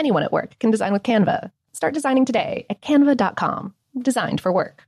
Anyone at work can design with Canva. Start designing today at canva.com. Designed for work.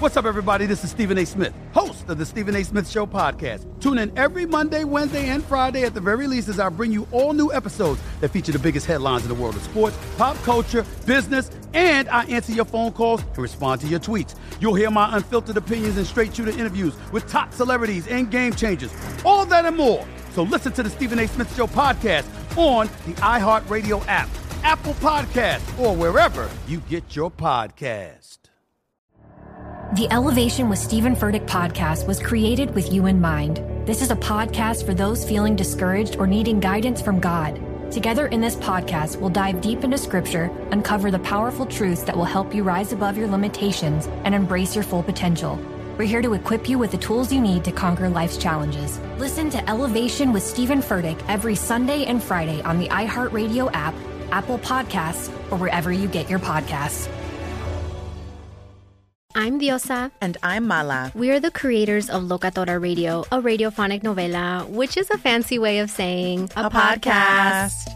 What's up, everybody? This is Stephen A. Smith, host of the Stephen A. Smith Show podcast. Tune in every Monday, Wednesday, and Friday at the very least as I bring you all new episodes that feature the biggest headlines in the world of sports, pop culture, business, and I answer your phone calls and respond to your tweets. You'll hear my unfiltered opinions and straight shooter interviews with top celebrities and game changers. All that and more. So listen to the Stephen A. Smith Show podcast on the iHeartRadio app, Apple Podcast, or wherever you get your podcast. The Elevation with Steven Furtick podcast was created with you in mind. This is a podcast for those feeling discouraged or needing guidance from God. Together in this podcast, we'll dive deep into scripture, uncover the powerful truths that will help you rise above your limitations and embrace your full potential. We're here to equip you with the tools you need to conquer life's challenges. Listen to Elevation with Steven Furtick every Sunday and Friday on the iHeartRadio app, Apple Podcasts, or wherever you get your podcasts. I'm Diosa. And I'm Mala. We are the creators of Locatora Radio, a radiophonic novela, which is a fancy way of saying a, a podcast. podcast.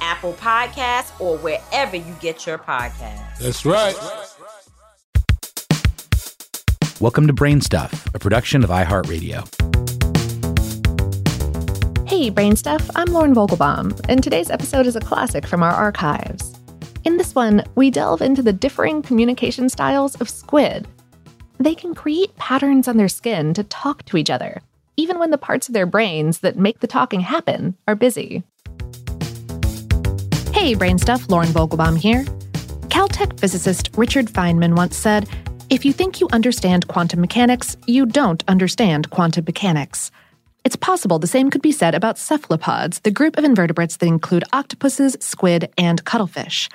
Apple Podcasts, or wherever you get your podcasts. That's right. Welcome to Brain Stuff, a production of iHeartRadio. Hey, Brain Stuff, I'm Lauren Vogelbaum, and today's episode is a classic from our archives. In this one, we delve into the differing communication styles of squid. They can create patterns on their skin to talk to each other, even when the parts of their brains that make the talking happen are busy. Hey, Brain Stuff, Lauren Vogelbaum here. Caltech physicist Richard Feynman once said, If you think you understand quantum mechanics, you don't understand quantum mechanics. It's possible the same could be said about cephalopods, the group of invertebrates that include octopuses, squid, and cuttlefish.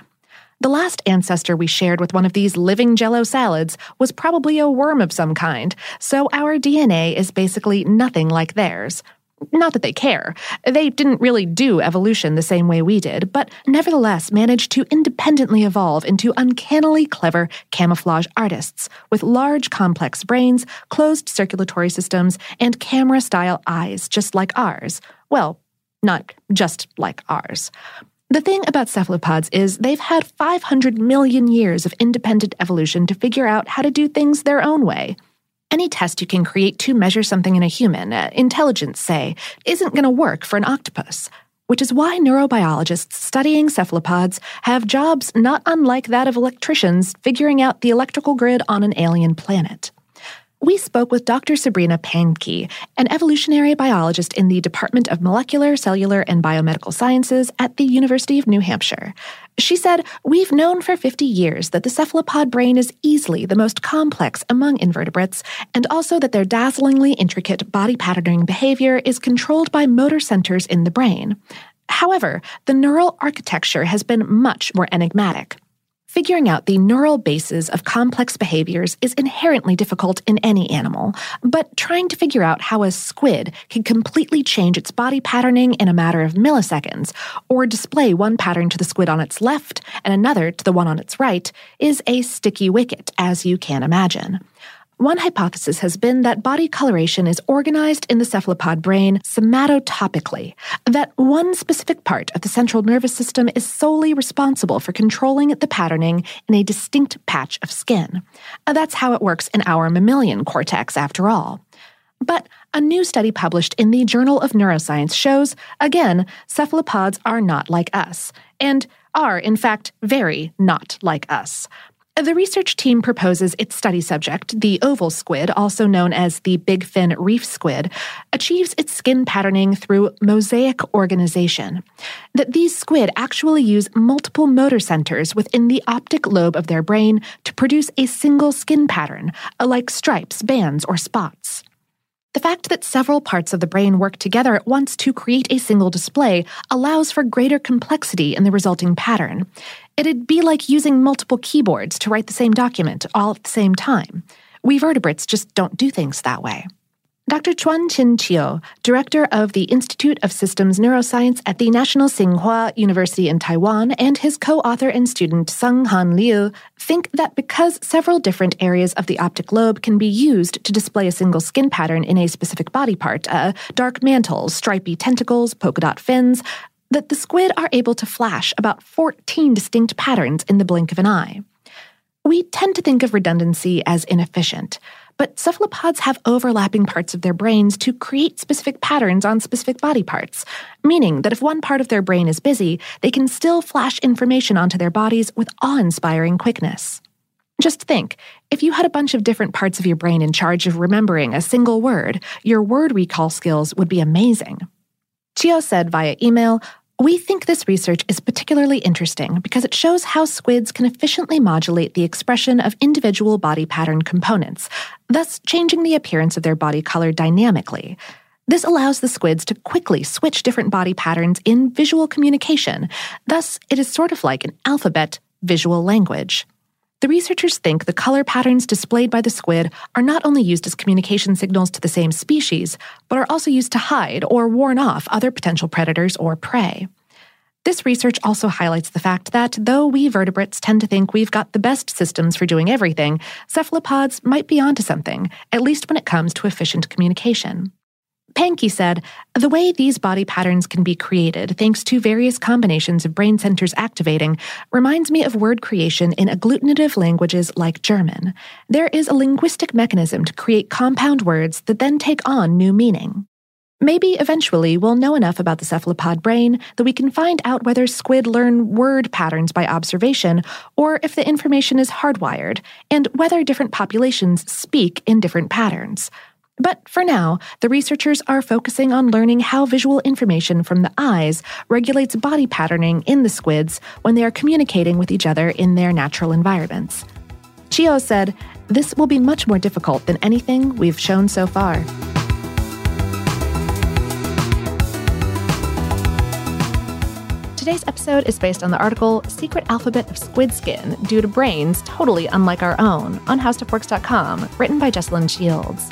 The last ancestor we shared with one of these living jello salads was probably a worm of some kind, so our DNA is basically nothing like theirs. Not that they care. They didn't really do evolution the same way we did, but nevertheless managed to independently evolve into uncannily clever camouflage artists with large, complex brains, closed circulatory systems, and camera style eyes just like ours. Well, not just like ours. The thing about cephalopods is they've had 500 million years of independent evolution to figure out how to do things their own way. Any test you can create to measure something in a human, uh, intelligence, say, isn't going to work for an octopus. Which is why neurobiologists studying cephalopods have jobs not unlike that of electricians figuring out the electrical grid on an alien planet. We spoke with Dr. Sabrina Pankey, an evolutionary biologist in the Department of Molecular, Cellular, and Biomedical Sciences at the University of New Hampshire. She said, We've known for 50 years that the cephalopod brain is easily the most complex among invertebrates, and also that their dazzlingly intricate body patterning behavior is controlled by motor centers in the brain. However, the neural architecture has been much more enigmatic. Figuring out the neural bases of complex behaviors is inherently difficult in any animal, but trying to figure out how a squid can completely change its body patterning in a matter of milliseconds, or display one pattern to the squid on its left and another to the one on its right, is a sticky wicket, as you can imagine. One hypothesis has been that body coloration is organized in the cephalopod brain somatotopically, that one specific part of the central nervous system is solely responsible for controlling the patterning in a distinct patch of skin. That's how it works in our mammalian cortex, after all. But a new study published in the Journal of Neuroscience shows, again, cephalopods are not like us, and are, in fact, very not like us. The research team proposes its study subject, the oval squid, also known as the big fin reef squid, achieves its skin patterning through mosaic organization. That these squid actually use multiple motor centers within the optic lobe of their brain to produce a single skin pattern, like stripes, bands, or spots. The fact that several parts of the brain work together at once to create a single display allows for greater complexity in the resulting pattern. It'd be like using multiple keyboards to write the same document all at the same time. We vertebrates just don't do things that way. Dr. Chuan Chin Chiao, director of the Institute of Systems Neuroscience at the National Tsinghua University in Taiwan, and his co author and student Tsung Han Liu, think that because several different areas of the optic lobe can be used to display a single skin pattern in a specific body part uh, dark mantles, stripy tentacles, polka dot fins that the squid are able to flash about 14 distinct patterns in the blink of an eye. We tend to think of redundancy as inefficient, but cephalopods have overlapping parts of their brains to create specific patterns on specific body parts, meaning that if one part of their brain is busy, they can still flash information onto their bodies with awe inspiring quickness. Just think if you had a bunch of different parts of your brain in charge of remembering a single word, your word recall skills would be amazing. Chiao said via email, we think this research is particularly interesting because it shows how squids can efficiently modulate the expression of individual body pattern components, thus changing the appearance of their body color dynamically. This allows the squids to quickly switch different body patterns in visual communication. Thus, it is sort of like an alphabet visual language. The researchers think the color patterns displayed by the squid are not only used as communication signals to the same species, but are also used to hide or warn off other potential predators or prey. This research also highlights the fact that though we vertebrates tend to think we've got the best systems for doing everything, cephalopods might be onto something, at least when it comes to efficient communication. Pankey said, The way these body patterns can be created, thanks to various combinations of brain centers activating, reminds me of word creation in agglutinative languages like German. There is a linguistic mechanism to create compound words that then take on new meaning. Maybe eventually we'll know enough about the cephalopod brain that we can find out whether squid learn word patterns by observation or if the information is hardwired, and whether different populations speak in different patterns. But for now, the researchers are focusing on learning how visual information from the eyes regulates body patterning in the squids when they are communicating with each other in their natural environments. Chiao said, This will be much more difficult than anything we've shown so far. Today's episode is based on the article Secret Alphabet of Squid Skin Due to Brains Totally Unlike Our Own on HowStuffWorks.com, written by Jesslyn Shields.